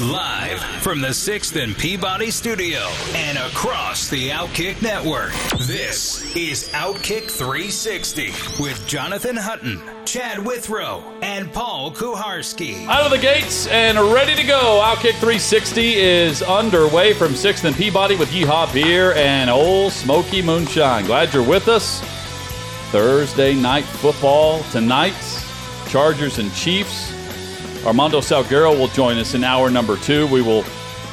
Live from the 6th and Peabody studio and across the Outkick network. This is Outkick 360 with Jonathan Hutton, Chad Withrow, and Paul Kuharsky. Out of the gates and ready to go. Outkick 360 is underway from 6th and Peabody with Yeehaw Beer and Ole Smoky Moonshine. Glad you're with us. Thursday night football tonight. Chargers and Chiefs. Armando Salguero will join us in hour number two. We will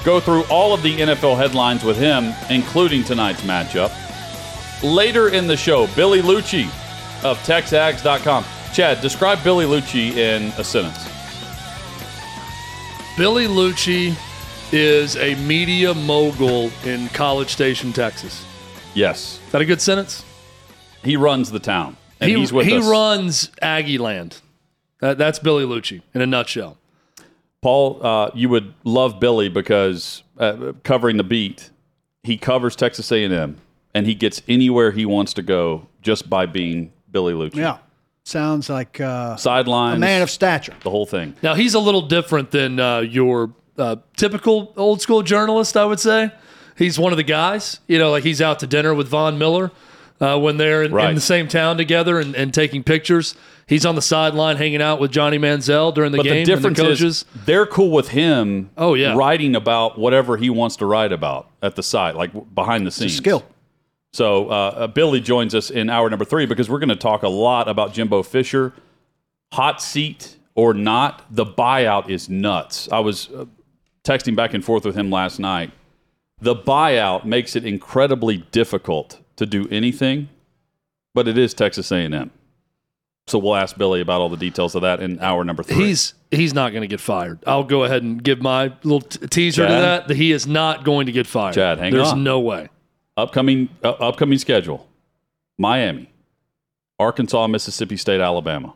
go through all of the NFL headlines with him, including tonight's matchup. Later in the show, Billy Liucci of TexAgs.com. Chad, describe Billy Liucci in a sentence. Billy Liucci is a media mogul in College Station, Texas. Yes, Is that a good sentence? he runs the town, and he he's with he runs Aggie Land. That, that's Billy Liucci in a nutshell. Paul, uh, you would love Billy because uh, covering the beat, he covers Texas A&M, and he gets anywhere he wants to go just by being Billy Liucci. Yeah. Sounds like uh, Sidelines, a man of stature. the whole thing. Now he's a little different than uh, your uh, typical old school journalist, I would say. He's one of the guys, you know, like he's out to dinner with Von Miller uh, when they're in, Right. in the same town together and, and taking pictures. He's on the sideline hanging out with Johnny Manziel during the But game. the and the difference coaches. is they're cool with him Oh, yeah. writing about whatever he wants to write about at the site, like behind the scenes. Skill. So uh, uh, Billy joins us in hour number three because we're going to talk a lot about Jimbo Fisher. Hot seat or not, the buyout is nuts. I was uh, texting back and forth with him last night. The buyout makes it incredibly difficult to do anything, but it is Texas A&M. So we'll ask Billy about all the details of that in hour number three. He's he's not going to get fired. I'll go ahead and give my little t- teaser to that. That he is not going to get fired. Chad, hang There's on. no way. upcoming uh, upcoming schedule: Miami, Arkansas, Mississippi State, Alabama.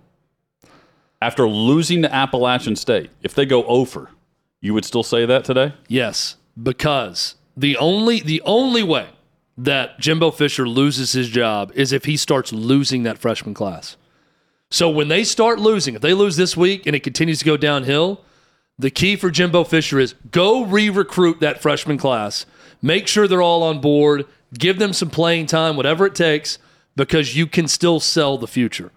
After losing to Appalachian State, if they go over, you would still say that today? Yes, because the only the only way that Jimbo Fisher loses his job is if he starts losing that freshman class. So when they start losing, if they lose this week and it continues to go downhill, the key for Jimbo Fisher is go re-recruit that freshman class. Make sure they're all on board, give them some playing time, whatever it takes, because you can still sell the future.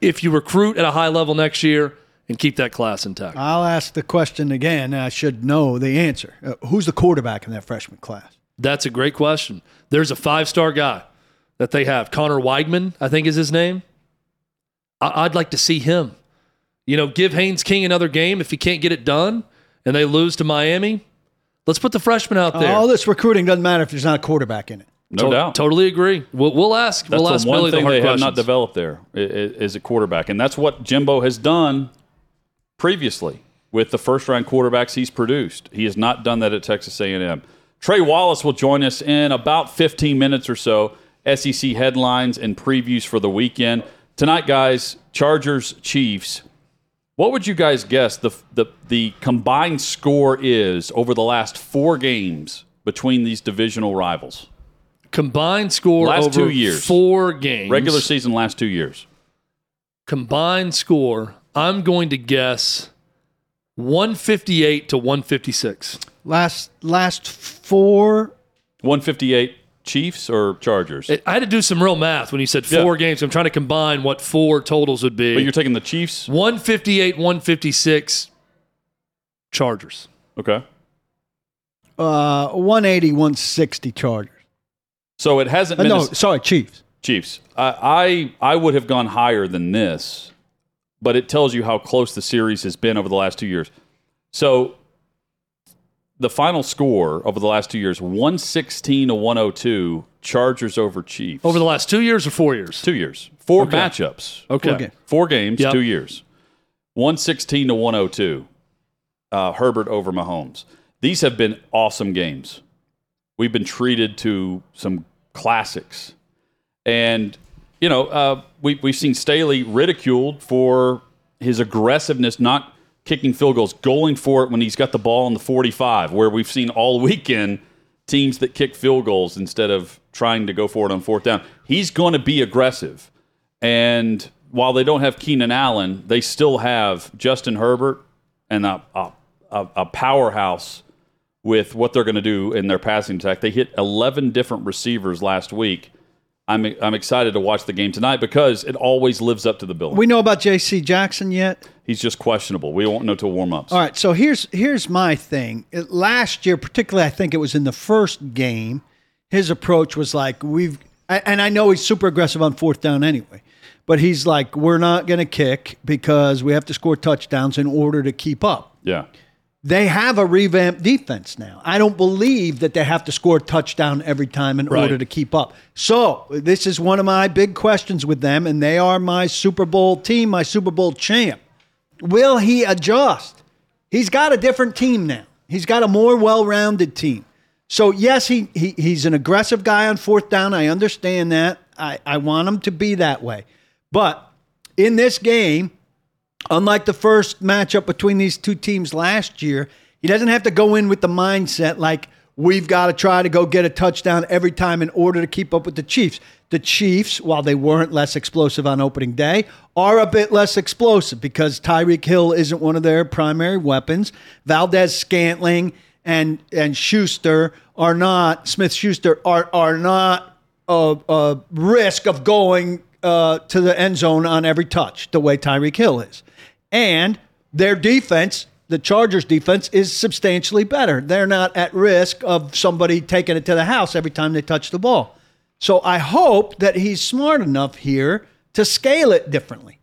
If you recruit at a high level next year and keep that class intact. I'll ask the question again. I should know the answer. Uh, who's the quarterback in that freshman class? That's a great question. There's a five star guy that they have. Conner Weigman, I think is his name. I- I'd like to see him. You know, give Haynes King another game if he can't get it done and they lose to Miami. Let's put the freshman out there. All this recruiting doesn't matter if there's not a quarterback in it. No To- doubt. Totally agree. We'll, we'll ask. That's we'll ask the one Billy thing the hard they have not developed there i- i- is a quarterback, and that's what Jimbo has done previously with the first round quarterbacks he's produced. He has not done that at Texas A&M. Trey Wallace will join us in about 15 minutes or so. SEC headlines and previews for the weekend tonight, guys. Chargers Chiefs. What would you guys guess the the the combined score is over the last four games between these divisional rivals? Combined score Last over two years. four games. Regular season last two years. combined score. I'm going to guess 158 to 156. Last last four. 158 Chiefs or Chargers? I had to do some real math when you said Yeah. four games. I'm trying to combine what four totals would be. but you're taking the Chiefs? 158, 156 Chargers. Okay. Uh, 180, 160 Chargers. So it hasn't Uh, been no, as- sorry, Chiefs. Chiefs. I, I I would have gone higher than this, but it tells you how close the series has been over the last two years. So the final score over the last two years, 116 to 102, Chargers over Chiefs. Over the last two years or four years? two years. Four Okay. matchups. Okay. Four games. Four games, Yep. two years. 116 to 102. Uh, Herbert over Mahomes. these have been awesome games. We've been treated to some classics. And, you know, uh, we, we've seen Staley ridiculed for his aggressiveness, not kicking field goals, going for it when he's got the ball in the 45, where we've seen all weekend teams that kick field goals instead of trying to go for it on fourth down. He's going to be aggressive. And while they don't have Keenan Allen, they still have Justin Herbert and a, a, a powerhouse with what they're going to do in their passing attack. They hit 11 different receivers last week. I'm, I'm excited to watch the game tonight because it always lives up to the bill. We know about J.C. Jackson yet? He's just questionable. We won't know till warm ups. All right, so here's here's my thing. It- Last year, particularly, I think it was in the first game, his approach was like we've, and I know he's super aggressive on fourth down anyway, but he's like we're not going to kick because we have to score touchdowns in order to keep up. Yeah. They have a revamped defense now. I don't believe that they have to score a touchdown every time in Right. order to keep up. So, this is one of my big questions with them, and they are my Super Bowl team, my Super Bowl champ. Will he adjust? He's got a different team now. He's got a more well-rounded team. So yes, he, he he's an aggressive guy on fourth down. I understand that. I, I want him to be that way. But in this game, unlike the first matchup between these two teams last year, he doesn't have to go in with the mindset like we've got to try to go get a touchdown every time in order to keep up with the Chiefs. The Chiefs, while they weren't less explosive on opening day, are a bit less explosive because Tyreek Hill isn't one of their primary weapons. Valdes Scantling and and Schuster are not Smith Schuster are are not a, a risk of going uh, to the end zone on every touch the way Tyreek Hill is. And their defense, the Chargers defense, is substantially better. They're not at risk of somebody taking it to the house every time they touch the ball. So I hope that he's smart enough here to scale it differently.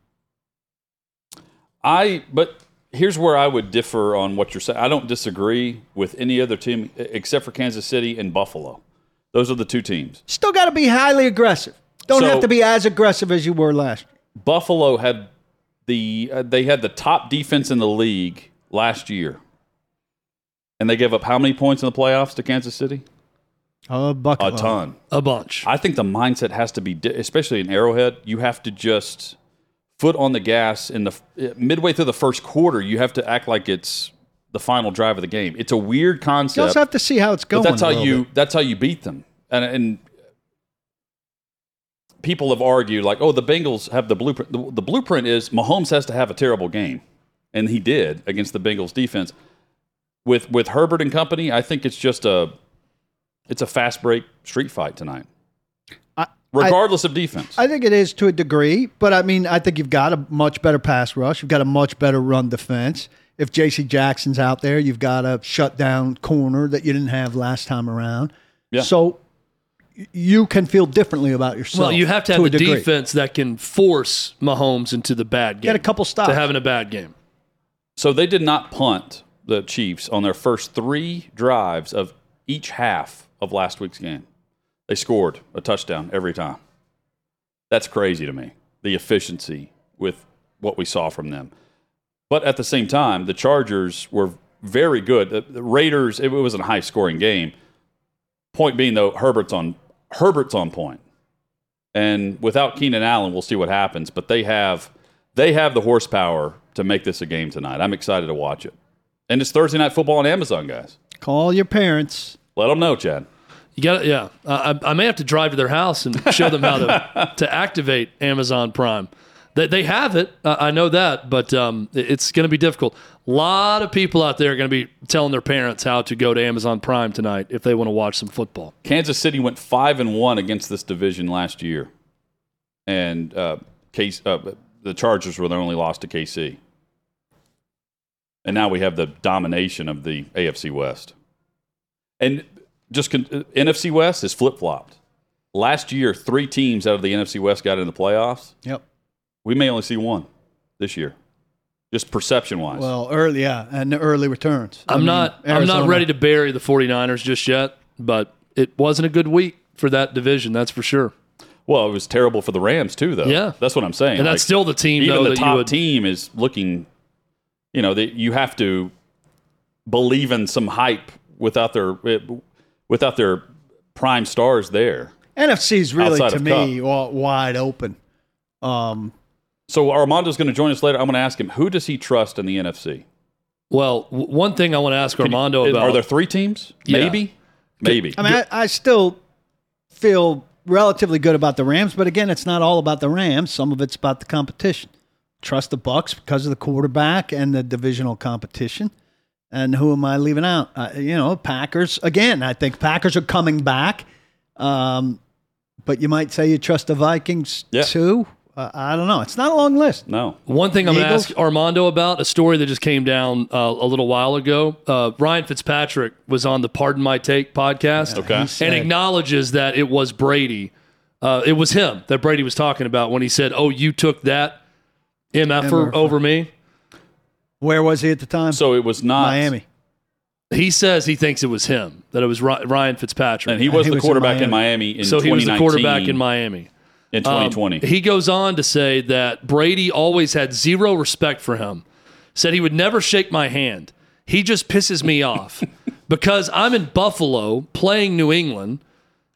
I but here's where I would differ on what you're saying. I don't disagree with any other team except for Kansas City and Buffalo. Those are the two teams. Still got to be highly aggressive. Don't So- have to be as aggressive as you were last year. Buffalo had the uh, they had the top defense in the league last year, and they gave up how many points in the playoffs to Kansas City? A buck A ton. A bunch. I think the mindset has to be, especially in Arrowhead, you have to just foot on the gas in the midway through the first quarter. You have to act like it's the final drive of the game. It's a weird concept. You concept. also have to see how it's going. But that's how you bit. that's how you beat them. And and people have argued like, oh, the Bengals have the blueprint. The, the blueprint is Mahomes has to have a terrible game, and he did against the Bengals defense. With with Herbert and company, I think it's just a it's a fast break street fight tonight, I- regardless of defense. I think it is to a degree, but I mean, I think you've got a much better pass rush. You've got a much better run defense. If J.C. Jackson's out there, you've got a shutdown corner that you didn't have last time around. Yeah. So you can feel differently about yourself. well, you have to have a the degree. defense that can force Mahomes into the bad game. Get a couple stops. to having a bad game. So they did not punt the Chiefs on their first three drives of each half of last week's game. They scored a touchdown every time. That's crazy to me. The efficiency with what we saw from them. But at the same time, the Chargers were very good. The, the Raiders, it wasn't a high scoring game. Point being though, Herbert's on Herbert's on point. And without Keenan Allen, we'll see what happens. But they have they have the horsepower to make this a game tonight. I'm excited to watch it. And it's Thursday night football on Amazon, guys. Call your parents. Let them know, Chad. You got yeah. Uh, I, I may have to drive to their house and show them how to to activate Amazon Prime. They, they have it. Uh, I know that, but um, it- it's going to be difficult. A lot of people out there are going to be telling their parents how to go to Amazon Prime tonight if they want to watch some football. Kansas City went five and one against this division last year, and uh, case uh, the Chargers were their only loss to KC. And now we have the domination of the AFC West. And just con- uh, NFC West is flip flopped. Last year, three teams out of the NFC West got in the playoffs. Yep. We may only see one this year, just perception wise. Well, early, yeah, and the early returns. I I'm mean, not I'm not ready to bury the 49ers just yet, but it wasn't a good week for that division, that's for sure. well, it was terrible for the Rams too, though. Yeah. that's what I'm saying. And Like, that's still the team even though the that top you would team is looking. You know, that you have to believe in some hype without their without their prime stars there. NFC is really to me wa- wide open. Um, So Armando's going to join us later. I'm going to ask him who does he trust in the NFC? Well, w- one thing I want to ask Armando Are about. Are there three teams? Yeah. Maybe, maybe. I mean, I, I still feel relatively good about the Rams, but again, it's not all about the Rams. Some of it's about the competition. Trust the Bucks because of the quarterback and the divisional competition. And who am I leaving out? Uh, you know, Packers. Again, I think Packers are coming back. Um, but you might say you trust the Vikings Yeah. too. Uh, I don't know. It's not a long list. no. One thing I'm going to ask Armando about a story that just came down uh, a little while ago. Uh, Ryan Fitzpatrick was on the Pardon My Take podcast. Okay. Said- and acknowledges that it was Brady. Uh, it was him that Brady was talking about when he said, "Oh, you took that mf'er MFer. over me." Where was he at the time? So it was not Miami. He says he thinks it was him that it was Ryan Fitzpatrick. and he was he the was in quarterback in Miami, in so he was the quarterback in Miami. in Um, 2020. he goes on to say that Brady always had zero respect for him. Said he would never shake my hand. He just pisses me off because I'm in Buffalo playing New England.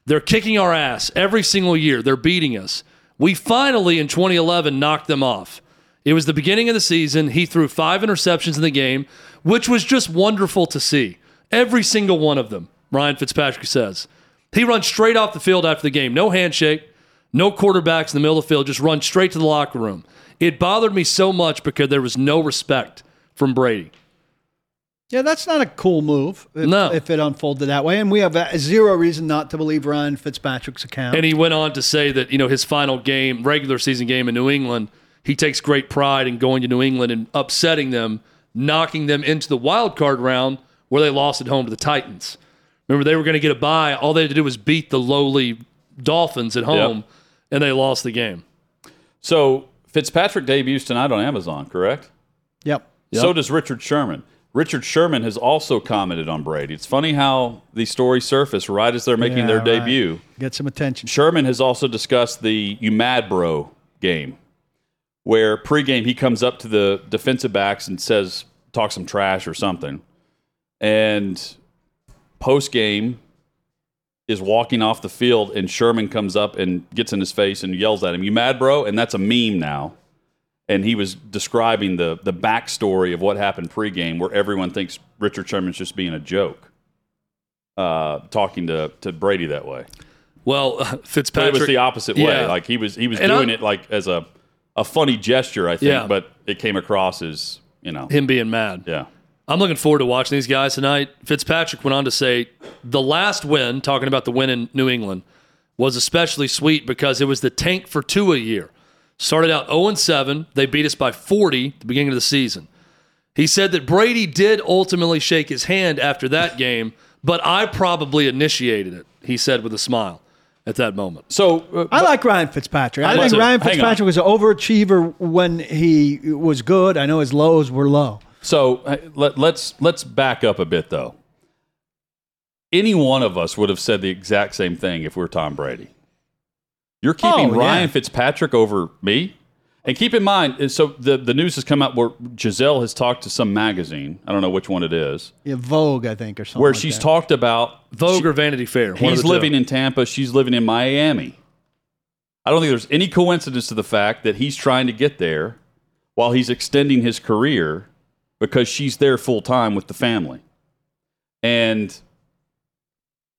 They're kicking our ass every single year. They're beating us. We finally in 2011 knocked them off. It was the beginning of the season. He threw five interceptions in the game, which was just wonderful to see. Every single one of them, Ryan Fitzpatrick says. He runs straight off the field after the game. No handshake, no quarterbacks in the middle of the field, just run straight to the locker room. It bothered me so much because there was no respect from Brady. Yeah, that's not a cool move. If, No. if it unfolded that way, and we have uh, zero reason not to believe Ryan Fitzpatrick's account. And he went on to say that, you know, his final game, regular season game in New England, he takes great pride in going to New England and upsetting them, knocking them into the wild card round where they lost at home to the Titans. Remember, they were going to get a bye. All they had to do was beat the lowly Dolphins at home, and they lost the game. so Fitzpatrick debuts tonight on Amazon, correct? yep. So does Richard Sherman. Richard Sherman has also commented on Brady. It's funny how the story surface right as they're making Yeah, their right. debut. Get some attention. Sherman has also discussed the You Mad Bro game, where pregame he comes up to the defensive backs and says, talk some trash or something. And postgame is walking off the field, and Sherman comes up and gets in his face and yells at him, You mad, bro? And that's a meme now. And he was describing the, the backstory of what happened pregame, where everyone thinks Richard Sherman's just being a joke, uh, talking to, to Brady that way. Well, But Fitzpatrick. it was the opposite way. Yeah. Like he was he was And doing I'm- it like as a a funny gesture, I think, Yeah. but it came across as you know, him being mad. yeah. I'm looking forward to watching these guys tonight. Fitzpatrick went on to say the last win, talking about the win in New England, was especially sweet because it was the tank for Tua year. Started out 0 7. They beat us by 40 at the beginning of the season. He said that Brady did ultimately shake his hand after that game, but I probably initiated it, he said with a smile at that moment. So uh, I like Ryan Fitzpatrick. I do think. Ryan Fitzpatrick was an overachiever when he was good. I know his lows were low. so uh, let, let's let's back up a bit though. Any one of us would have said the exact same thing if we're Tom Brady. You're keeping Oh, Ryan yeah. Fitzpatrick over me. And keep in mind, uh, so the, the news has come out where Gisele has talked to some magazine. I don't know which one it is, Yeah, Vogue, I think, or something. where like she's that. talked about Vogue or Vanity Fair? He's the two. living in Tampa. She's living in Miami. I don't think there's any coincidence to the fact that he's trying to get there while he's extending his career because she's there full time with the family. And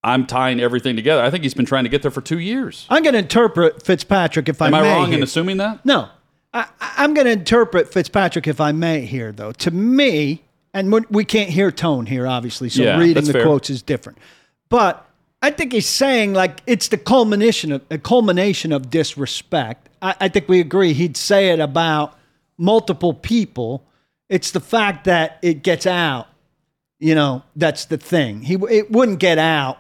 I'm tying everything together. I think he's been trying to get there for two years. I'm going to interpret Fitzpatrick if I Am I I may. wrong in assuming that? No, I, I'm going to interpret Fitzpatrick if I may here, though. To me, and we- we can't hear tone here, obviously, so Yeah, reading the fair. quotes is different. But I think he's saying like it's the culmination of a culmination of disrespect. I, I think we agree. He'd say it about multiple people. It's the fact that it gets out. You know, that's the thing. He it wouldn't get out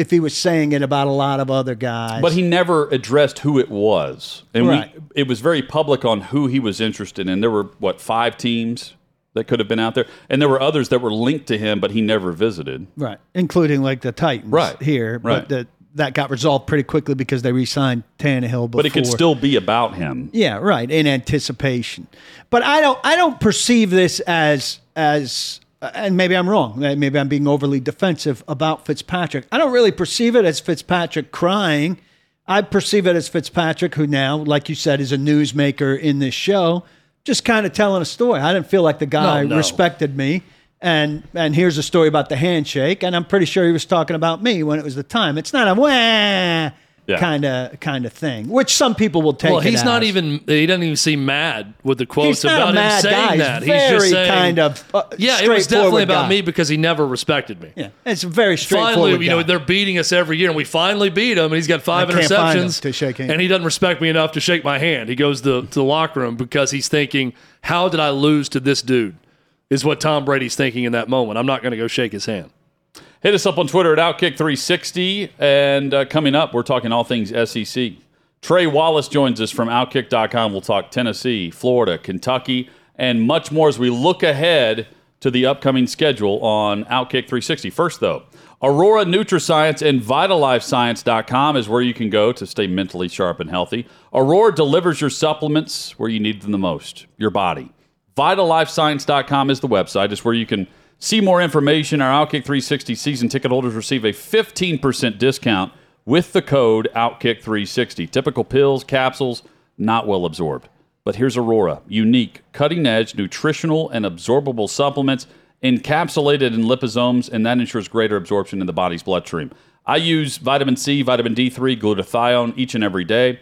if he was saying it about a lot of other guys. But he never addressed who it was. And Right. we, it was very public on who he was interested in. There were, what, five teams that could have been out there? And there were others that were linked to him, but he never visited. Right, including like the Titans Right, here, right. but the, that got resolved pretty quickly because they re-signed Tannehill. Before. But it could still be about him. yeah, right, in anticipation. But I don't, I don't perceive this as as Uh, and maybe I'm wrong. Uh, maybe I'm being overly defensive about Fitzpatrick. I don't really perceive it as Fitzpatrick crying. I perceive it as Fitzpatrick, who now, like you said, is a newsmaker in this show, just kind of telling a story. I didn't feel like the guy No, no. respected me. And and here's a story about the handshake, and I'm pretty sure he was talking about me when it was the time. It's not a wah. Kind of kind of thing, which some people will take. Well, it he's not as. even. He doesn't even seem mad with the quotes He's not about a mad him saying guy. that. He's He's very just saying, kind of uh, Yeah, it was definitely about guy. me because he never respected me. Yeah, it's a very straightforward. Finally, you know, guy. they're beating us every year, and we finally beat him, and he's got five I can't find him interceptions to shake hands. and he doesn't respect me enough to shake my hand. He goes to, to the locker room because he's thinking, "How did I lose to this dude?" Is what Tom Brady's thinking in that moment. I'm not going to go shake his hand. Hit us up on Twitter at Outkick360. And uh, coming up, we're talking all things SEC. Trey Wallace joins us from Outkick.com. We'll talk Tennessee, Florida, Kentucky, and much more as we look ahead to the upcoming schedule on Outkick 360. First, though, Aurora Nutriscience and VidaLifeScience.com is where you can go to stay mentally sharp and healthy. Aurora delivers your supplements where you need them the most, your body. VidaLifeScience.com is the website. It's where you can see more information. Our Outkick 360 season ticket holders receive a 15% discount with the code OutKick360. Typical pills, capsules, not well absorbed. But here's Aurora unique, cutting edge, nutritional, and absorbable supplements encapsulated in liposomes, and that ensures greater absorption in the body's bloodstream. I use vitamin C, vitamin D3, glutathione each and every day.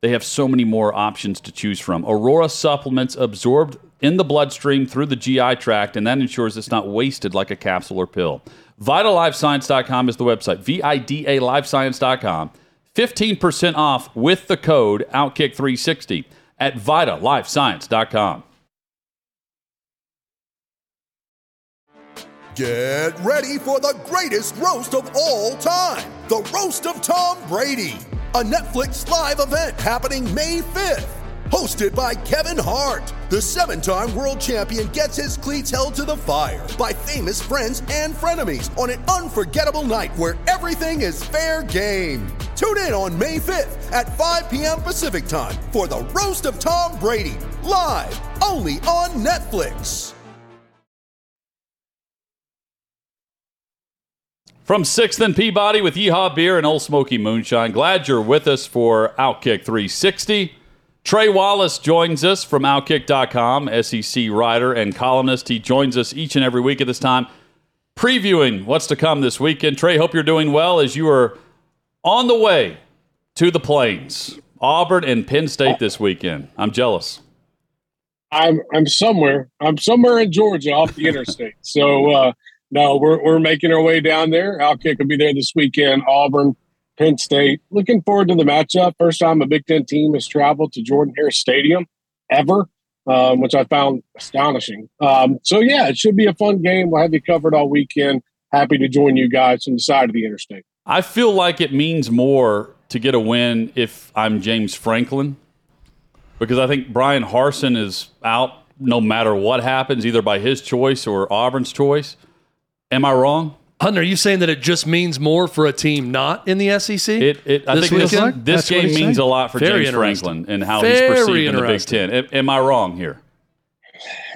They have so many more options to choose from. Aurora supplements absorbed in the bloodstream through the GI tract, and that ensures it's not wasted like a capsule or pill. VidaLifeScience.com is the website. V I D A LifeScience.com. 15% off with the code OutKick360 at VidaLifeScience.com. Get ready for the greatest roast of all time the Roast of Tom Brady, a Netflix live event happening May 5th. Hosted by Kevin Hart, the seven time world champion gets his cleats held to the fire by famous friends and frenemies on an unforgettable night where everything is fair game. Tune in on May 5th at 5 p.m. Pacific time for the Roast of Tom Brady, live only on Netflix. From 6th and Peabody with Yeehaw Beer and Ole Smoky Moonshine. Glad you're with us for Outkick 360. Trey Wallace joins us from Outkick.com, SEC writer and columnist. He joins us each and every week at this time, previewing what's to come this weekend. Trey, hope you're doing well as you are on the way to the Plains, Auburn and Penn State this weekend. I'm jealous. I'm I'm somewhere. I'm somewhere in Georgia off the interstate. So uh, no, we're we're making our way down there. Outkick will be there this weekend. Auburn, Penn State. Looking forward to the matchup. First time a Big Ten team has traveled to Jordan Hare Stadium ever, um, which I found astonishing. Um, so yeah, it should be a fun game. We'll have you covered all weekend. Happy to join you guys from the side of the interstate. I feel like it means more to get a win if I'm James Franklin because I think Bryan Harsin is out no matter what happens, either by his choice or Auburn's choice. Am I wrong? Hunter, are you saying that it just means more for a team not in the SEC? It, it, I This think this, weekend? this game means saying. a lot for Very James. Franklin and how Very he's perceived in the Big. Ten. Am, am I wrong here?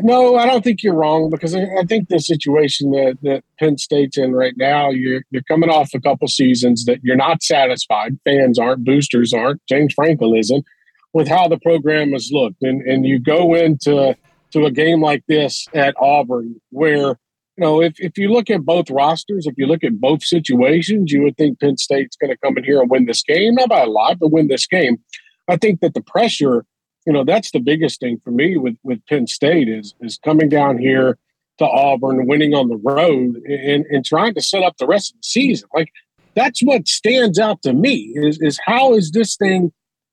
No, I don't think you're wrong because I I think the situation that, that Penn State's in right now, you're you're coming off a couple seasons that you're not satisfied. Fans aren't, boosters aren't, James Franklin isn't, with how the program has looked. And and you go into to a game like this at Auburn where you know, if, if you look at both rosters, if you look at both situations, you would think Penn State's going to come in here and win this game, not by a lot, but win this game. I think that the pressure you know that's the biggest thing for me with with Penn State is is coming down here to Auburn, winning on the road, and and trying to set up the rest of the season. Like that's what stands out to me is is how is this thing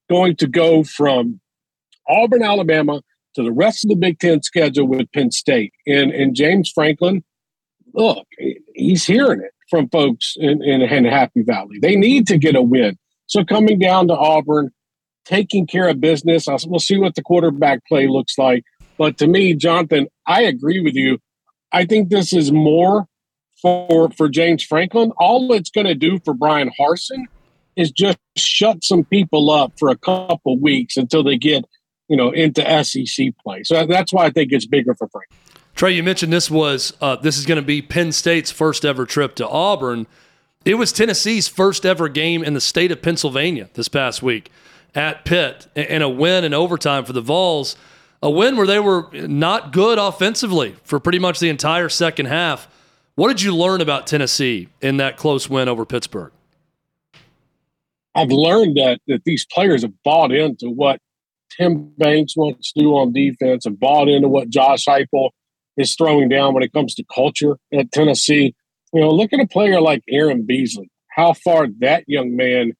going to go from Auburn, Alabama, to the rest of the Big Ten schedule with Penn State and and James Franklin. Look, he's hearing it from folks in, in, in Happy Valley. They need to get a win. So coming down to Auburn, taking care of business. We'll see what the quarterback play looks like. But to me, Jonathan, I agree with you. I think this is more for for James Franklin. All it's going to do for Bryan Harsin is just shut some people up for a couple weeks until they get you know into SEC play. So that's why I think it's bigger for Franklin. Trey, you mentioned this was uh, this is going to be Penn State's first ever trip to Auburn. It was Tennessee's first ever game in the state of Pennsylvania this past week at Pitt, and a win in overtime for the Vols. A win where they were not good offensively for pretty much the entire second half. What did you learn about Tennessee in that close win over Pittsburgh? I've learned that that these players have bought into what Tim Banks wants to do on defense and bought into what Josh Heupel is throwing down when it comes to culture at Tennessee. You know, look at a player like Aaron Beasley, how far that young man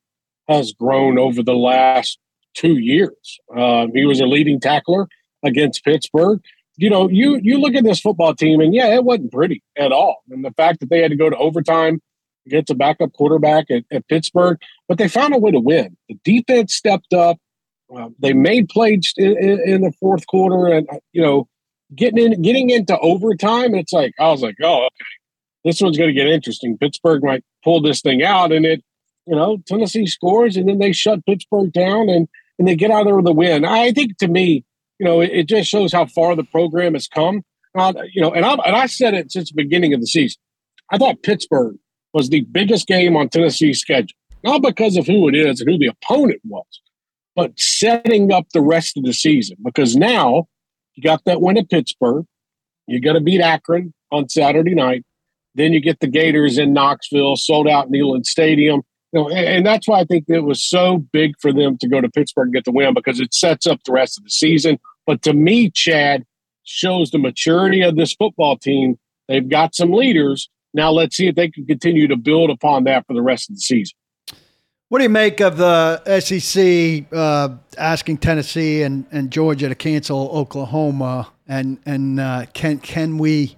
has grown over the last two years. Um, he was a leading tackler against Pittsburgh. You know, you you look at this football team, and yeah, it wasn't pretty at all. And the fact that they had to go to overtime against a backup quarterback at, at Pittsburgh, but they found a way to win. The defense stepped up. Uh, they made plays in, in, in, the fourth quarter, and you know, getting in, getting into overtime. It's like I was like, oh, okay, this one's going to get interesting. Pittsburgh might pull this thing out, and it, you know, Tennessee scores, and then they shut Pittsburgh down, and and they get out there with a win. I think to me, you know, it, it just shows how far the program has come. Uh, you know, and I and I said it since the beginning of the season. I thought Pittsburgh was the biggest game on Tennessee's schedule, not because of who it is and who the opponent was, but setting up the rest of the season. Because now you got that win at Pittsburgh, you got to beat Akron on Saturday night, then you get the Gators in Knoxville, sold out Neyland Stadium. You know, and, and that's why I think it was so big for them to go to Pittsburgh and get the win because it sets up the rest of the season. But to me, Chad shows the maturity of this football team. They've got some leaders now let's see if they can continue to build upon that for the rest of the season. What do you make of the SEC uh, asking Tennessee and, and Georgia to cancel Oklahoma? And and uh, can can we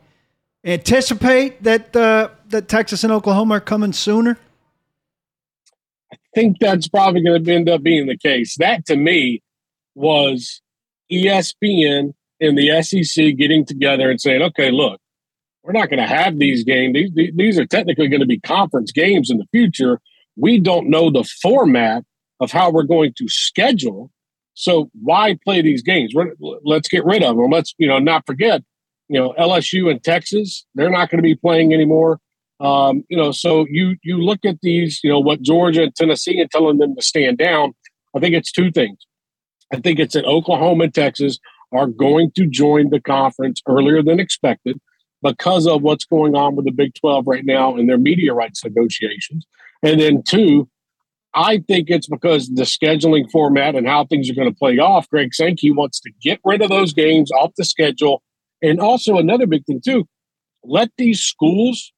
anticipate that uh, that Texas and Oklahoma are coming sooner? I think that's probably going to end up being the case. That to me was ESPN and the SEC getting together and saying, "Okay, look, we're not going to have these games. These, these are technically going to be conference games in the future. We don't know the format of how we're going to schedule. So why play these games? Let's get rid of them. Let's you know not forget, you know LSU and Texas. They're not going to be playing anymore. Um, you know, so you you look at these, you know, what Georgia and Tennessee and telling them to stand down. I think it's two things. I think it's that Oklahoma and Texas are going to join the conference earlier than expected because of what's going on with the Big 12 right now and their media rights negotiations. And then, two, I think it's because the scheduling format and how things are going to play off. Greg Sankey wants to get rid of those games off the schedule. And also, another big thing, too, let these schools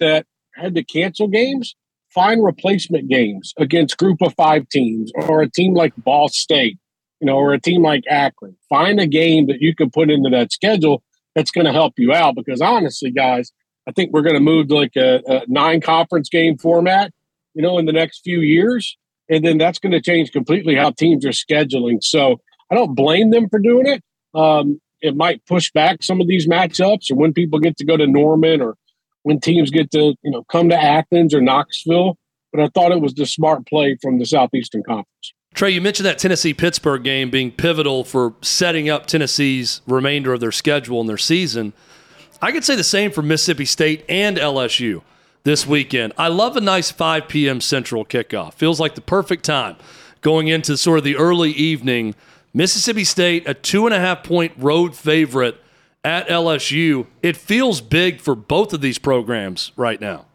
that had to cancel games find replacement games against group of five teams or a team like Ball State, you know, or a team like Akron. Find a game that you can put into that schedule that's going to help you out. Because honestly, guys, I think we're going to move to like a, a nine conference game format, you know, in the next few years. And then that's going to change completely how teams are scheduling. So I don't blame them for doing it. Um, it might push back some of these matchups or when people get to go to Norman or when teams get to, you know, come to Athens or Knoxville. But I thought it was the smart play from the Southeastern Conference. Trey, you mentioned that Tennessee Pittsburgh game being pivotal for setting up Tennessee's remainder of their schedule and their season. I could say the same for Mississippi State and LSU this weekend. I love a nice 5 p.m. Central kickoff. Feels like the perfect time going into sort of the early evening. Mississippi State, a two and a half point road favorite at LSU. It feels big for both of these programs right now.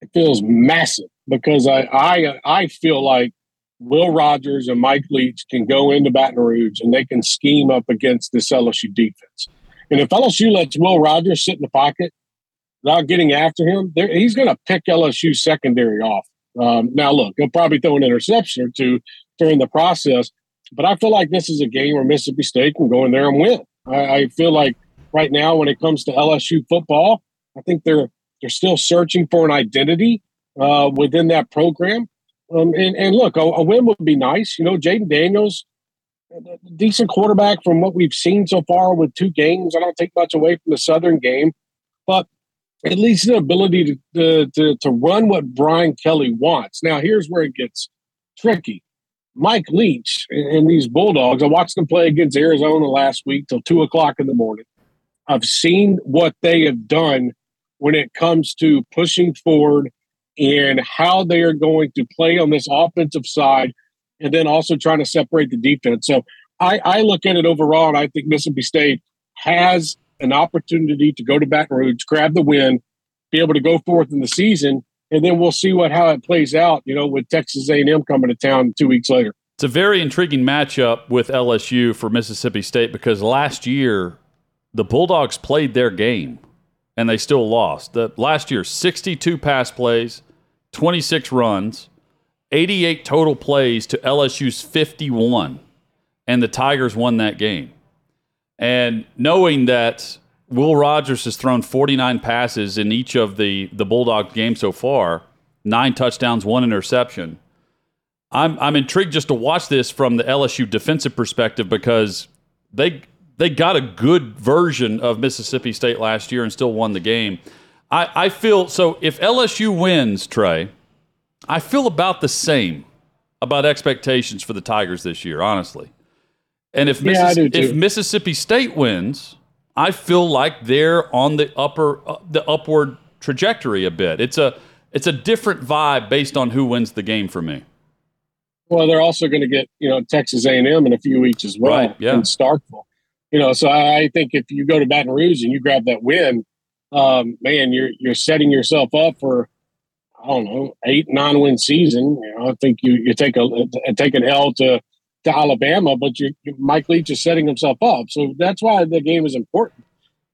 It feels massive because I I I feel like Will Rogers and Mike Leach can go into Baton Rouge and they can scheme up against this LSU defense. And if LSU lets Will Rogers sit in the pocket without getting after him, he's going to pick LSU secondary off. Um, now, look, he'll probably throw an interception or two during the process, but I feel like this is a game where Mississippi State can go in there and win. I, I feel like right now, when it comes to LSU football, I think they're they're still searching for an identity uh, within that program. Um, and, and look, a, a, win would be nice. You know, Jayden Daniels, decent quarterback from what we've seen so far with two games. I don't take much away from the Southern game, but at least the ability to, to, to, run what Brian Kelly wants. Now, here's where it gets tricky. Mike Leach and, and these Bulldogs, I watched them play against Arizona last week till two o'clock in the morning. I've seen what they have done when it comes to pushing forward and how they are going to play on this offensive side and then also trying to separate the defense. So I, I look at it overall, and I think Mississippi State has an opportunity to go to Baton Rouge, grab the win, be able to go forth in the season, and then we'll see what how it plays out. You know, with Texas A&M coming to town two weeks later. It's a very intriguing matchup with LSU for Mississippi State because last year the Bulldogs played their game and they still lost. The last year 62 pass plays, 26 runs, 88 total plays to LSU's 51 and the Tigers won that game. And knowing that Will Rogers has thrown 49 passes in each of the the Bulldog games so far, nine touchdowns, one interception I'm I'm intrigued just to watch this from the LSU defensive perspective because they they got a good version of Mississippi State last year and still won the game. I, I feel so if LSU wins, Trey, I feel about the same about expectations for the Tigers this year, honestly. And if, Yeah, do if. Mississippi State wins, I feel like they're on the upper uh, the upward trajectory a bit. It's a it's a different vibe based on who wins the game for me. Well, they're also going to get you know Texas A&M in a few weeks as well Right, yeah. in Starkville. You know, so I I think if you go to Baton Rouge and you grab that win, um, man, you're you're setting yourself up for I don't know eight nine win season. You know, I think you you take a take an L to to Alabama, but you Mike Leach is setting himself up. So that's why the game is important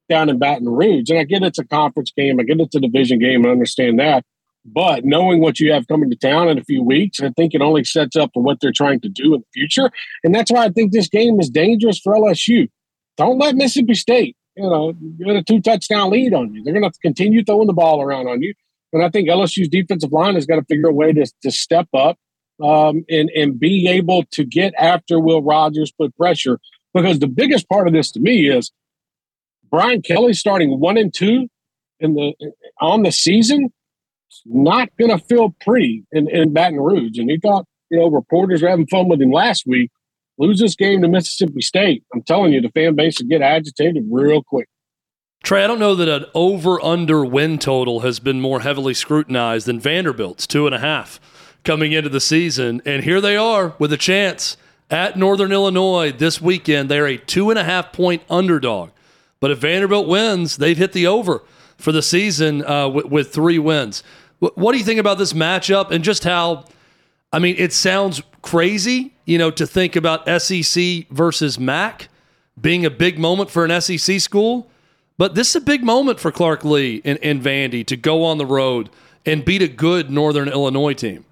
down in Baton Rouge. And I get it's a conference game. I get it's a division game. I understand that. But knowing what you have coming to town in a few weeks, I think it only sets up for what they're trying to do in the future. And that's why I think this game is dangerous for LSU. Don't let Mississippi State, you know, get a two touchdown lead on you. They're going to continue throwing the ball around on you. And I think LSU's defensive line has got to figure a way to, to step up um, and, and be able to get after Will Rogers, put pressure. Because the biggest part of this to me is Brian Kelly starting one and two in the on the season not going to feel pretty in, in Baton Rouge. And he thought, you know, reporters were having fun with him last week. Lose this game to Mississippi State. I'm telling you, the fan base will get agitated real quick. Trey, I don't know that an over under win total has been more heavily scrutinized than Vanderbilt's two and a half coming into the season. And here they are with a chance at Northern Illinois this weekend. They're a two and a half point underdog. But if Vanderbilt wins, they've hit the over for the season uh, with, with three wins. Wh- What do you think about this matchup and just how? I mean, it sounds crazy, you know, to think about SEC versus MAC being a big moment for an SEC school. But this is a big moment for Clark Lea and, and Vandy to go on the road and beat a good Northern Illinois team.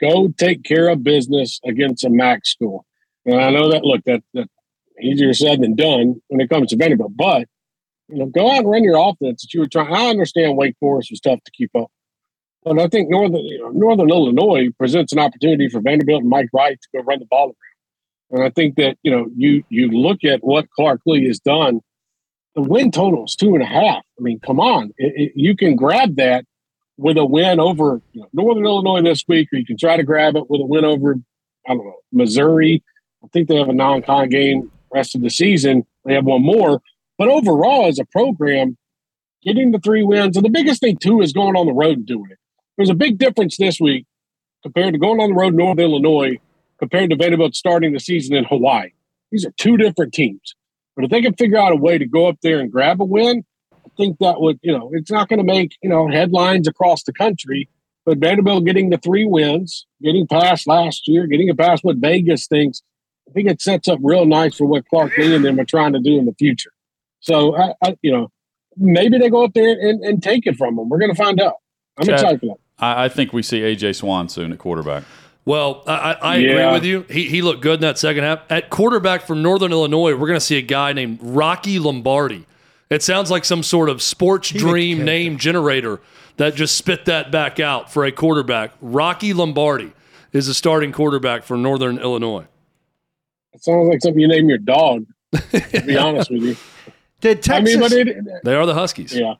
Go take care of business against a MAC school. And I know that, look, that, that easier said than done when it comes to Vanderbilt, but you know, go out and run your offense that you were trying. I understand Wake Forest was tough to keep up, but I think Northern you know, Northern Illinois presents an opportunity for Vanderbilt and Mike Wright to go run the ball around. And I think that you know you you look at what Clark Lea has done. The win total is two and a half. I mean, come on, it, it, you can grab that with a win over you know, Northern Illinois this week, or you can try to grab it with a win over I don't know Missouri. I think they have a non-con game rest of the season. They have one more, but overall, as a program, getting the three wins, and the biggest thing too is going on the road and doing it. There's a big difference this week compared to going on the road Northern Illinois compared to Vanderbilt starting the season in Hawaii. These are two different teams. But if they can figure out a way to go up there and grab a win, think that would, you know, it's not going to make, you know, headlines across the country. But Vanderbilt getting the three wins, getting past last year, getting it past what Vegas thinks, I think it sets up real nice for what Clark Lea and them are trying to do in the future. So, I, I, you know, maybe they go up there and, and take it from them. We're going to find out. I'm Chad, excited for that. I, I think we see AJ Swann soon at quarterback. Well, I, I I agree Yeah. with you. He, he looked good in that second half. At quarterback from Northern Illinois, we're going to see a guy named Rocky Lombardi. It sounds like some sort of sports dream name generator that just spit that back out for a quarterback. Rocky Lombardi is a starting quarterback for Northern Illinois. It sounds like something you name your dog, to be honest with you. Did I Texas? mean, but it, They are the Huskies. yeah,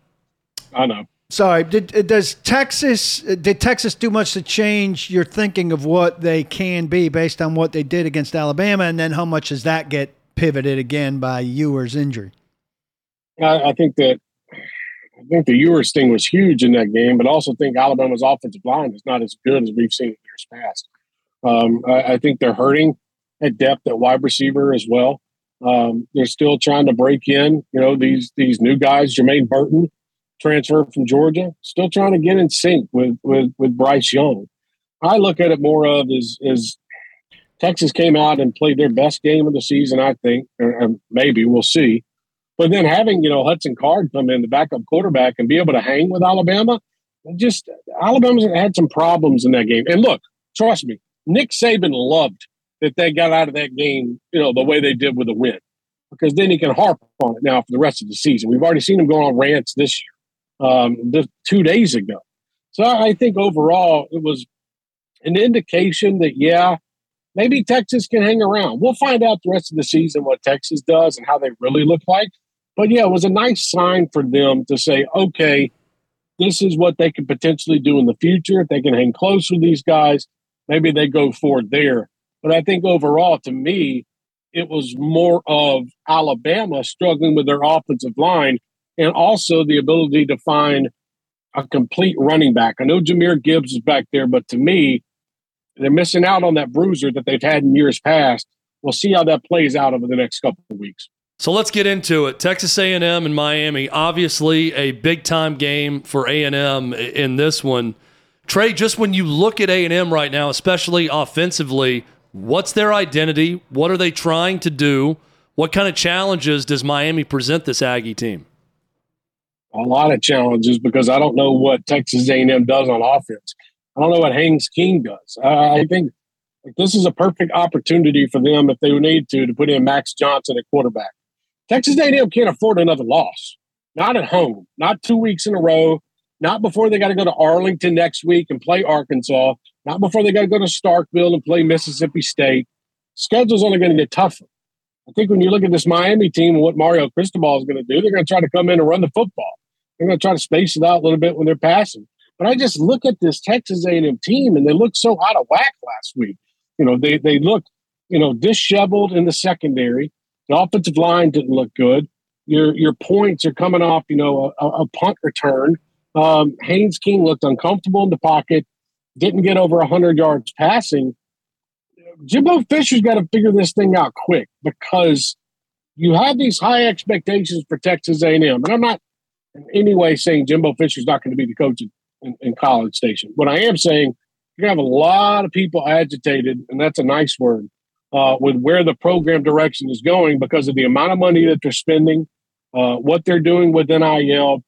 I know. sorry, did uh, does Texas? Uh, did Texas do much to change your thinking of what they can be based on what they did against Alabama, and then how much does that get pivoted again by Ewer's injury? I, I think that I think the Ewers thing was huge in that game, but also think Alabama's offensive line is not as good as we've seen in years past. Um, I, I, think they're hurting at depth at wide receiver as well. Um, they're still trying to break in. You know these these new guys, Jermaine Burton, transfer from Georgia, still trying to get in sync with with with Bryce Young. I look at it more of is is Texas came out and played their best game of the season. I think, or, or maybe we'll see. But then having you know Hudson Card come in, the backup quarterback, and be able to hang with Alabama, just Alabama's had some problems in that game. And look, trust me, Nick Saban loved that they got out of that game, you know, the way they did with a win, because then he can harp on it now for the rest of the season. We've already seen him go on rants this year, um, two days ago. So I think overall it was an indication that yeah, maybe Texas can hang around. We'll find out the rest of the season what Texas does and how they really look like. But yeah, it was a nice sign for them to say, okay, this is what they can potentially do in the future. If they can hang close with these guys, maybe they go forward there. But I think overall, to me, it was more of Alabama struggling with their offensive line and also the ability to find a complete running back. I know Jahmyr Gibbs is back there, but to me, they're missing out on that bruiser that they've had in years past. We'll see how that plays out over the next couple of weeks. So let's get into it. Texas A&M and Miami, obviously a big time game for A&M in this one. Trey, just when you look at A&M right now, especially offensively, what's their identity? What are they trying to do? What kind of challenges does Miami present this Aggie team? A lot of challenges because I don't know what Texas A&M does on offense. I don't know what Haynes King does. I think this is a perfect opportunity for them if they need to to put in Max Johnson at quarterback. Texas A&M can't afford another loss. Not at home. Not two weeks in a row. Not before they got to go to Arlington next week and play Arkansas. Not before they got to go to Starkville and play Mississippi State. Schedule's only going to get tougher. I think when you look at this Miami team and what Mario Cristobal is going to do, they're going to try to come in and run the football. They're going to try to space it out a little bit when they're passing. But I just look at this Texas A&M team, and they look so out of whack last week. You know, they they look, you know, disheveled in the secondary. The offensive line didn't look good. Your your points are coming off, you know, a, a punt return. Um, Haynes King looked uncomfortable in the pocket, didn't get over 100 yards passing. Jimbo Fisher's got to figure this thing out quick because you have these high expectations for Texas A&M, and I'm not in any way saying Jimbo Fisher's not going to be the coach in, in College Station. What I am saying, to have a lot of people agitated, and that's a nice word, uh, with where the program direction is going because of the amount of money that they're spending, uh, what they're doing with NIL,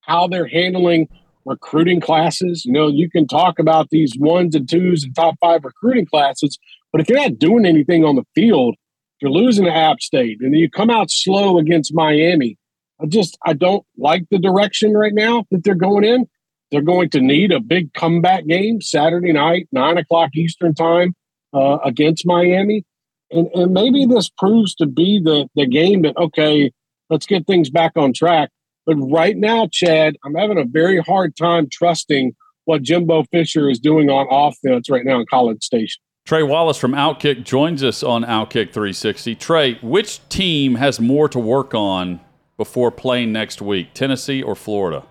how they're handling recruiting classes. You know, you can talk about these ones and twos and top five recruiting classes, but if you're not doing anything on the field, you're losing to App State, and you come out slow against Miami. I just I don't like the direction right now that they're going in. They're going to need a big comeback game Saturday night, nine o'clock Eastern time uh, against Miami. And, and maybe this proves to be the, the game that, okay, let's get things back on track. But right now, Chad, I'm having a very hard time trusting what Jimbo Fisher is doing on offense right now in College Station. Trey Wallace from Outkick joins us on Outkick 360. Trey, which team has more to work on before playing next week, Tennessee or Florida?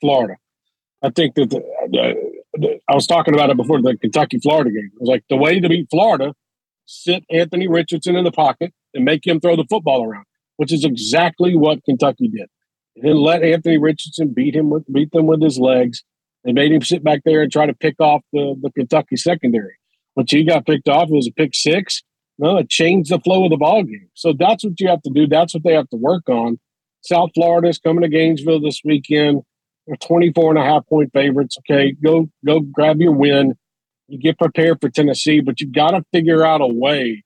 Florida. I think that the, the, I was talking about it before the Kentucky Florida game. It was like the way to beat Florida, sit Anthony Richardson in the pocket and make him throw the football around, which is exactly what Kentucky did. And then let Anthony Richardson beat him with beat them with his legs. They made him sit back there and try to pick off the, the Kentucky secondary. Once he got picked off, it was a pick six. No, it changed the flow of the ball game. So that's what you have to do. That's what they have to work on. South Florida is coming to Gainesville this weekend. They're 24 and a half point favorites. Okay, go go grab your win. You get prepared for Tennessee, but you got to figure out a way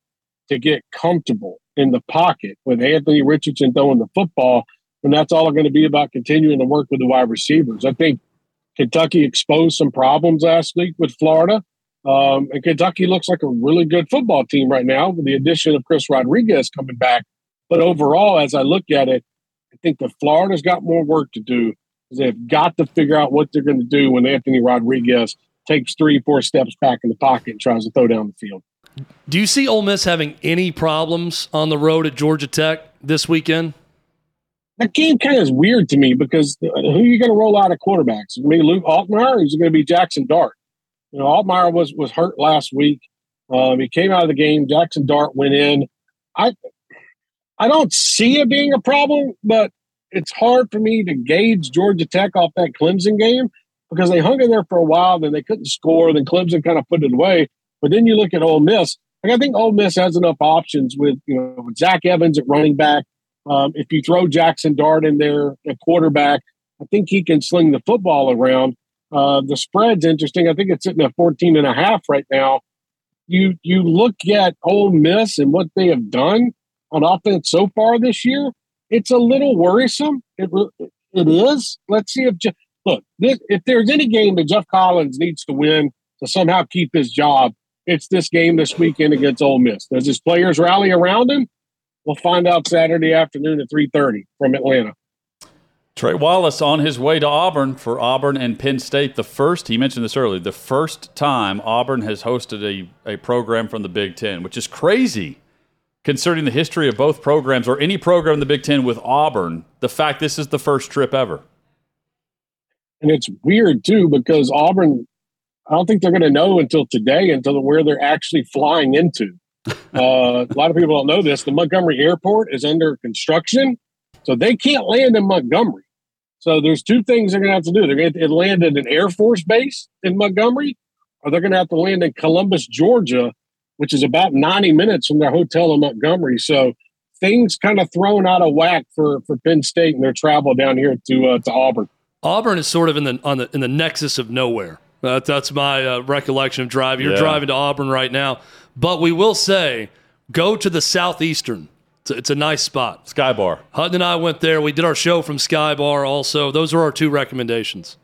to get comfortable in the pocket with Anthony Richardson throwing the football. And that's all going to be about continuing to work with the wide receivers. I think Kentucky exposed some problems last week with Florida. Um, and Kentucky looks like a really good football team right now with the addition of Chris Rodriguez coming back. But overall, as I look at it, I think that Florida's got more work to do. They've got to figure out what they're going to do when Anthony Rodriguez takes three, four steps back in the pocket and tries to throw down the field. Do you see Ole Miss having any problems on the road at Georgia Tech this weekend? that game kind of is weird to me because who are you going to roll out of quarterbacks? Is it going to be Luke Altmaier or is it going to be Jackson Dart? You know, Altmaier was was hurt last week. Um, he came out of the game. Jackson Dart went in. I I don't see it being a problem, but it's hard for me to gauge Georgia Tech off that Clemson game because they hung in there for a while, then they couldn't score, then Clemson kind of put it away. But then you look at Ole Miss. Like I think Ole Miss has enough options with you know with Zach Evans at running back. Um, if you throw Jackson Dart in there at quarterback, I think he can sling the football around. Uh, the spread's interesting. I think it's sitting at 14 and a half right now. You you look at Ole Miss and what they have done on offense so far this year. It's a little worrisome. It it is. Let's see if Jeff, look this, if there's any game that Geoff Collins needs to win to somehow keep his job, it's this game this weekend against Ole Miss. Does his players rally around him? We'll find out Saturday afternoon at 3:30 from Atlanta. Trey Wallace on his way to Auburn for Auburn and Penn State. The first, he mentioned this earlier, the first time Auburn has hosted a, a program from the Big Ten, which is crazy concerning the history of both programs or any program in the Big Ten with Auburn. The fact this is the first trip ever. And it's weird too because Auburn, I don't think they're going to know until today until where they're actually flying into. Uh, a lot of people don't know this. The Montgomery Airport is under construction, so they can't land in Montgomery. So there's two things they're going to have to do. They're going to land at an Air Force base in Montgomery, or they're going to have to land in Columbus, Georgia, which is about 90 minutes from their hotel in Montgomery. So things kind of thrown out of whack for for Penn State and their travel down here to uh, to Auburn. Auburn is sort of in the on the in the nexus of nowhere. Uh, that's my uh, recollection of driving. You're yeah. driving to Auburn right now, but we will say go to the southeastern it's a, it's a nice spot. Skybar. Hutton and I went there. We did our show from Skybar also. Those are our two recommendations.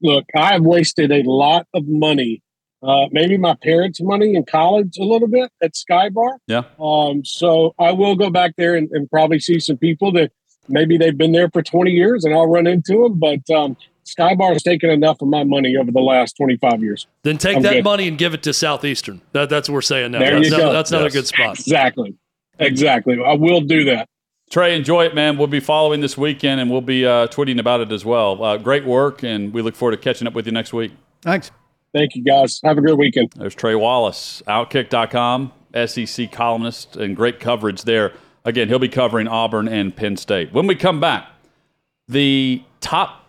Look, I've wasted a lot of money. Uh, maybe my parents' money in college a little bit at Skybar. Yeah. Um, so I will go back there and, and, probably see some people that maybe they've been there for 20 years and I'll run into them. But um, Skybar has taken enough of my money over the last 25 years. Then take I'm that good. money and give it to Southeastern. That, that's what we're saying now. There that's, you another, go. that's another yes. good spot. Exactly. Exactly. I will do that. Trey, enjoy it, man. We'll be following this weekend and we'll be uh, tweeting about it as well. Uh, great work, and we look forward to catching up with you next week. Thanks. Thank you, guys. Have a good weekend. There's Trey Wallace, Outkick.com, SEC columnist, and great coverage there. Again, he'll be covering Auburn and Penn State. When we come back, the top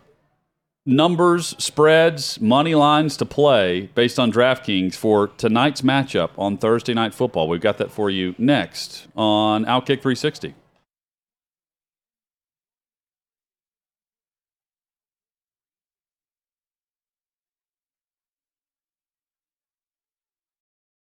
numbers, spreads, money lines to play based on DraftKings for tonight's matchup on Thursday Night Football. We've got that for you next on Outkick 360.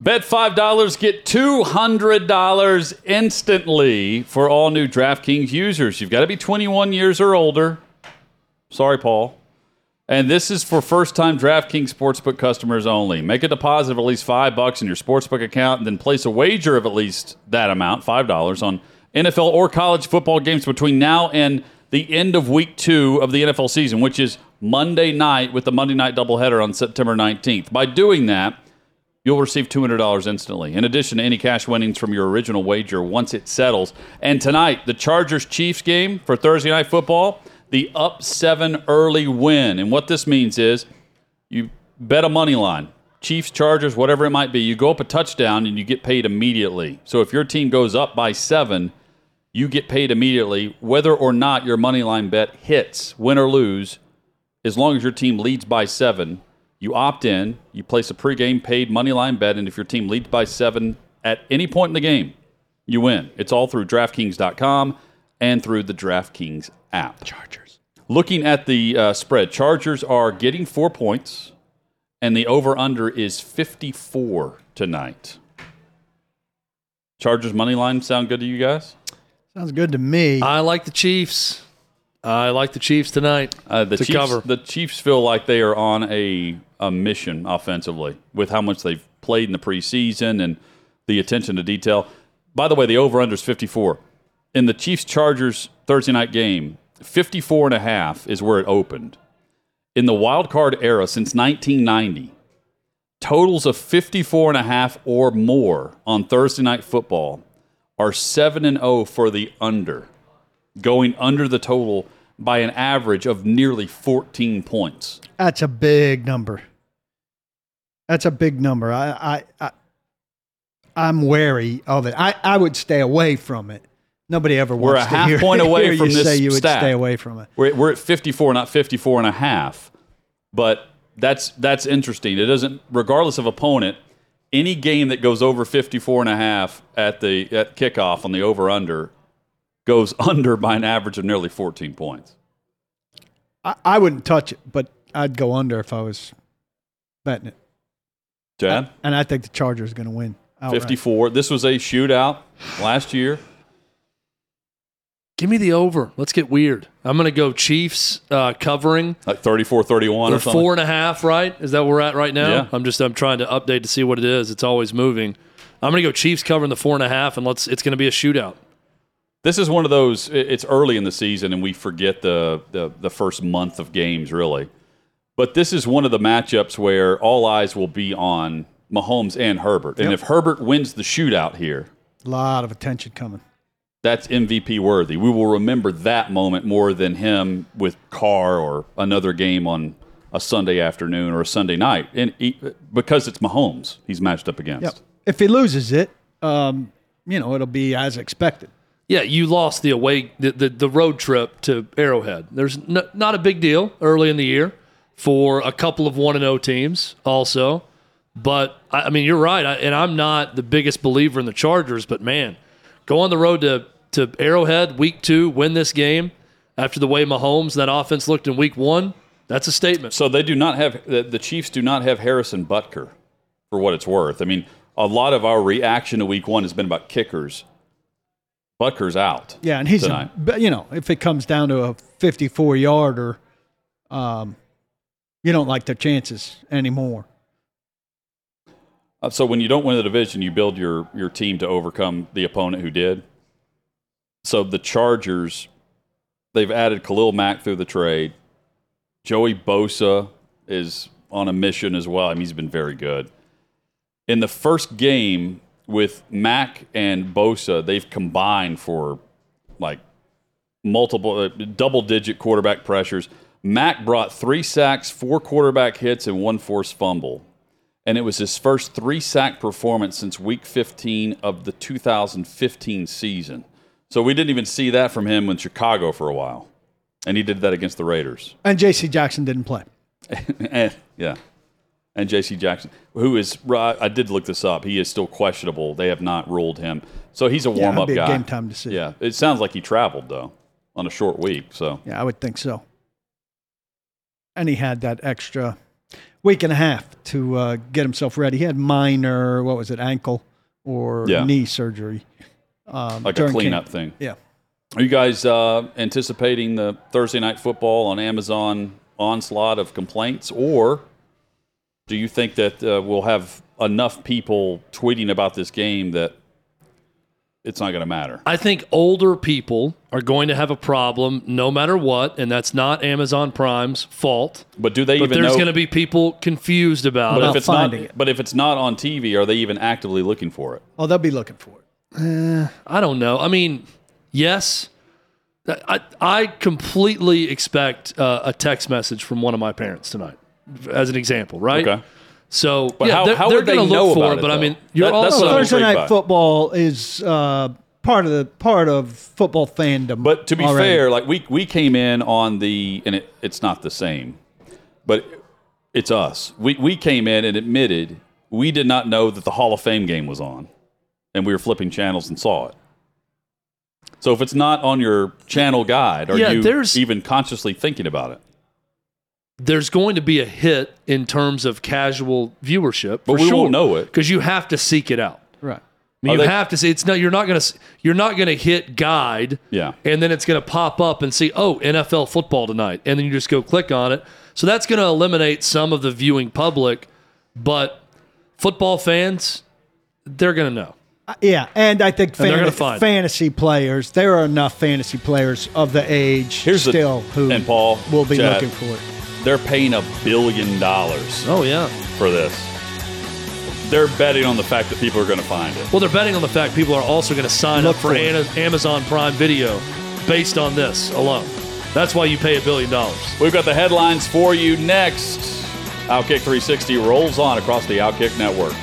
Bet $5, get $200 instantly for all new DraftKings users. You've got to be 21 years or older. Sorry, Paul. And this is for first-time DraftKings Sportsbook customers only. Make a deposit of at least 5 bucks in your sportsbook account and then place a wager of at least that amount, $5 on NFL or college football games between now and the end of week 2 of the NFL season, which is Monday night with the Monday night doubleheader on September 19th. By doing that, you'll receive $200 instantly, in addition to any cash winnings from your original wager once it settles. And tonight, the Chargers Chiefs game for Thursday Night Football, the up seven early win. And what this means is you bet a money line. Chiefs, Chargers, whatever it might be, you go up a touchdown and you get paid immediately. So if your team goes up by seven, you get paid immediately, whether or not your money line bet hits, win or lose, as long as your team leads by seven you opt in, you place a pregame paid money line bet, and if your team leads by seven at any point in the game, you win. It's all through DraftKings.com and through the DraftKings app. Chargers. Looking at the uh, spread, Chargers are getting four points, and the over under is 54 tonight. Chargers money line sound good to you guys? Sounds good to me. I like the Chiefs. I like the Chiefs tonight Uh, the to Chiefs, cover. The Chiefs feel like they are on a, a mission offensively with how much they've played in the preseason and the attention to detail. By the way, the over under is 54. In the Chiefs Chargers Thursday night game, 54 and a half is where it opened. In the wild card era since 1990, totals of 54 and a half or more on Thursday night football are 7 and 0 for the under, going under the total by an average of nearly 14 points. That's a big number. That's a big number. I, I, I I'm wary of it. I, I would stay away from it. Nobody ever We're wants a to half hear, point away from you this say you would stay away from it. We're, we're at 54, not 54 and a half. But that's that's interesting. It doesn't, regardless of opponent, any game that goes over 54 and a half at the at kickoff on the over under goes under by an average of nearly 14 points. I, I wouldn't touch it, but I'd go under if I was betting it. Chad, And I think the Chargers are going to win. outright. 54. This was a shootout last year. Give me the over. Let's get weird. I'm going to go Chiefs uh, covering. Like 34 31 or something. four and a half, right? Is that where we're at right now? Yeah. I'm just I'm trying to update to see what it is. It's always moving. I'm going to go Chiefs covering the four and a half, and let's. It's going to be a shootout. This is one of those. It's early in the season, and we forget the, the the first month of games, really. But this is one of the matchups where all eyes will be on Mahomes and Herbert. And Yep. if Herbert wins the shootout here, A lot of attention coming. that's MVP worthy. We will remember that moment more than him with Carr or another game on a Sunday afternoon or a Sunday night, and he, because it's Mahomes, he's matched up against. Yep. If he loses it, um, you know, it'll be as expected. Yeah, you lost the away the, the, the road trip to Arrowhead. There's not a big deal early in the year for a couple of one and zero teams, also. But I, I mean, you're right, I, and I'm not the biggest believer in the Chargers. But man, go on the road to to Arrowhead week two, win this game after the way Mahomes that offense looked in week one. That's a statement. So they do not have the, the Chiefs do not have Harrison Butker, for what it's worth. I mean, a lot of our reaction to Week One has been about kickers. Butker's out. Yeah, and he's, tonight. a, you know, if it comes down to a 54 yarder, um, you don't like their chances anymore. Uh, so when you don't win the division, you build your your team to overcome the opponent who did. So the Chargers, they've added Khalil Mack through the trade. Joey Bosa is on a mission as well. I mean, he's been very good. In the first game with Mack and Bosa, they've combined for like multiple uh, double digit quarterback pressures. Mack brought three sacks, four quarterback hits, and one forced fumble. And it was his first three sack performance since week 15 of the 2015 season. So we didn't even see that from him in Chicago for a while. And he did that against the Raiders. And J.C. Jackson didn't play. yeah. And J.C. Jackson, who is, I did look this up. He is still questionable. They have not ruled him. So he's a warm up be a guy. game time decision. Yeah. It sounds like he traveled, though, on a short week. So Yeah, I would think so. And he had that extra week and a half to uh, get himself ready. He had minor, what was it, ankle or Yeah. knee surgery. Um, like a cleanup camp. thing. Yeah. Are you guys uh, anticipating the Thursday night football on Amazon onslaught of complaints, or do you think that uh, we'll have enough people tweeting about this game that it's not going to matter? I think older people are going to have a problem no matter what, and that's not Amazon Prime's fault. But do they But even there's know? going to be people confused about but it. if it's not, finding it. but if it's not on TV, are they even actively looking for it? Oh, they'll be looking for it. I don't know. I mean, yes, I I completely expect uh, a text message from one of my parents tonight, as an example, right? Okay. So But yeah, how- they're, how they're would they going to know look for about it. it, But I mean, you're That- also Thursday night by. football is uh, part of the part of football fandom. But to be already. fair, like we we came in on the and it, it's not the same, but it's us. We we came in and admitted we did not know that the Hall of Fame game was on, and we were flipping channels and saw it. So if it's not on your channel guide, are Yeah, you there's- even consciously thinking about it? There's going to be a hit in terms of casual viewership. But for we sure, won't know it. because you have to seek it out. Right. I mean, you they- have to see it's not. You're not going to. You're not going to hit guide. Yeah. And then it's going to pop up and see, oh, NFL football tonight, and then you just go click on it. So that's going to eliminate some of the viewing public, but football fans, they're going to know. Uh, yeah, and I think fan- gonna find it. fantasy players. There are enough fantasy players of the age Here's the- still who and Paul, will be Chad, looking for it. They're paying a billion dollars Oh yeah. for this. They're betting on the fact that people are going to find it. Well, they're betting on the fact people are also going to sign Look up for for. Ana- Amazon Prime Video based on this alone. That's why you pay a billion dollars. We've got the headlines for you next. Outkick 360 rolls on across the Outkick network.